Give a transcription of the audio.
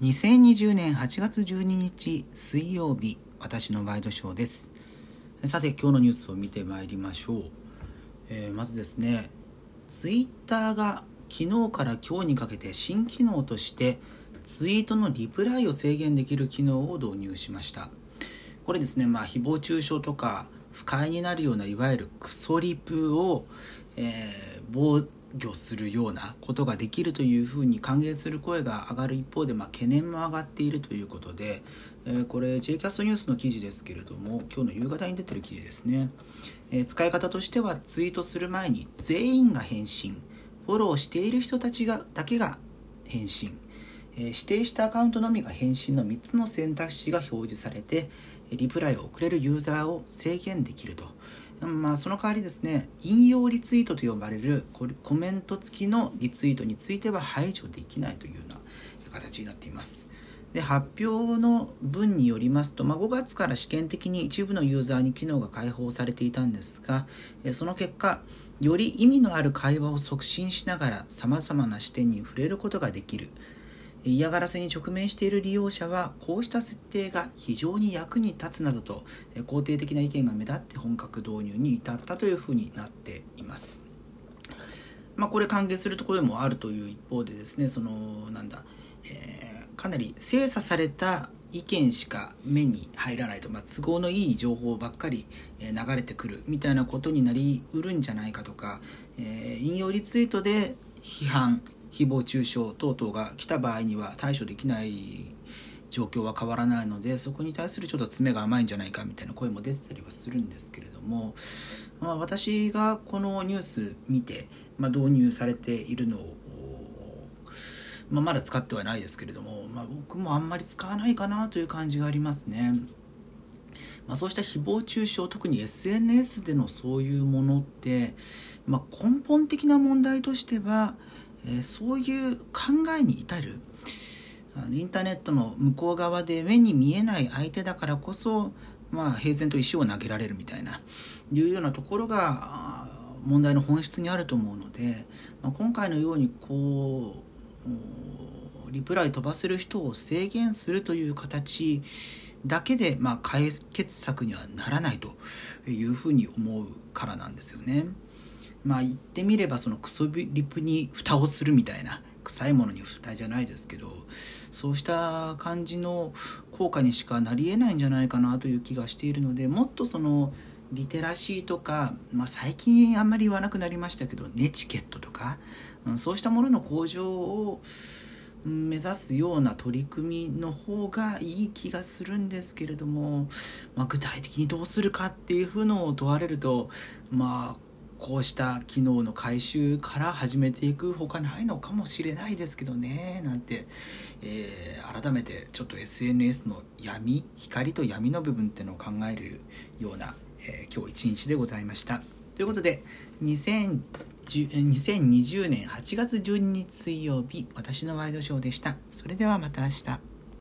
2020年8月12日水曜日私のワイドショーです。さて今日のニュースを見てまいりましょう、えー、まずですねツイッターが昨日から今日にかけて新機能としてツイートのリプライを制限できる機能を導入しました。これですねまあ誹謗中傷とか不快になるようないわゆるクソリプを、えー、防御するようなことができるというふうに歓迎する声が上がる一方で、まあ、懸念も上がっているということで、えー、これ j キャストニュースの記事ですけれども今日の夕方に出てる記事ですね、えー、使い方としてはツイートする前に全員が返信。フォローしている人たちがだけが返信、えー、指定したアカウントのみが返信の3つの選択肢が表示されてリプライを送れるユーザーを制限できると。まあ、その代わりですね引用リツイートと呼ばれるコメント付きのリツイートについては排除できないというような形になっています。で発表の文によりますと、まあ、5月から試験的に一部のユーザーに機能が開放されていたんですがその結果より意味のある会話を促進しながらさまざまな視点に触れることができる。嫌がらせに直面している利用者はこうした設定が非常に役に立つなどと肯定的な意見が目立って本格導入に至ったというふうになっています。まあ、これ歓迎するところもあるという一方でですねそのなんだ、えー、かなり精査された意見しか目に入らないと、まあ、都合のいい情報ばっかり流れてくるみたいなことになりうるんじゃないかとか、えー、引用リツイートで批判誹謗中傷等々が来た場合には対処できない状況は変わらないのでそこに対するちょっと詰めが甘いんじゃないかみたいな声も出てたりはするんですけれども、まあ、私がこのニュース見て、まあ、導入されているのを、まあ、まだ使ってはないですけれども、まあ、僕もあんまり使わないかなという感じがありますね。まあ、そうした誹謗中傷特に SNS でのそういうものって、まあ、根本的な問題としてはえそういう考えに至るインターネットの向こう側で目に見えない相手だからこそ、まあ、平然と石を投げられるみたいないうようなところが問題の本質にあると思うので、まあ、今回のようにこうリプライ飛ばせる人を制限するという形だけで、まあ、解決策にはならないというふうに思うからなんですよね。まあ言ってみればそのクソリプに蓋をするみたいな臭いものに蓋じゃないですけどそうした感じの効果にしかなりえないんじゃないかなという気がしているのでもっとそのリテラシーとか、まあ、最近あんまり言わなくなりましたけどネチケットとか、うん、そうしたものの向上を目指すような取り組みの方がいい気がするんですけれども、まあ、具体的にどうするかっていうのを問われるとまあこうした機能の回収から始めていくほかないのかもしれないですけどねなんて、えー、改めてちょっと SNS の闇光と闇の部分っていうのを考えるような、えー、今日一日でございました。ということで2020年8月12日水曜日私のワイドショーでした。それではまた明日。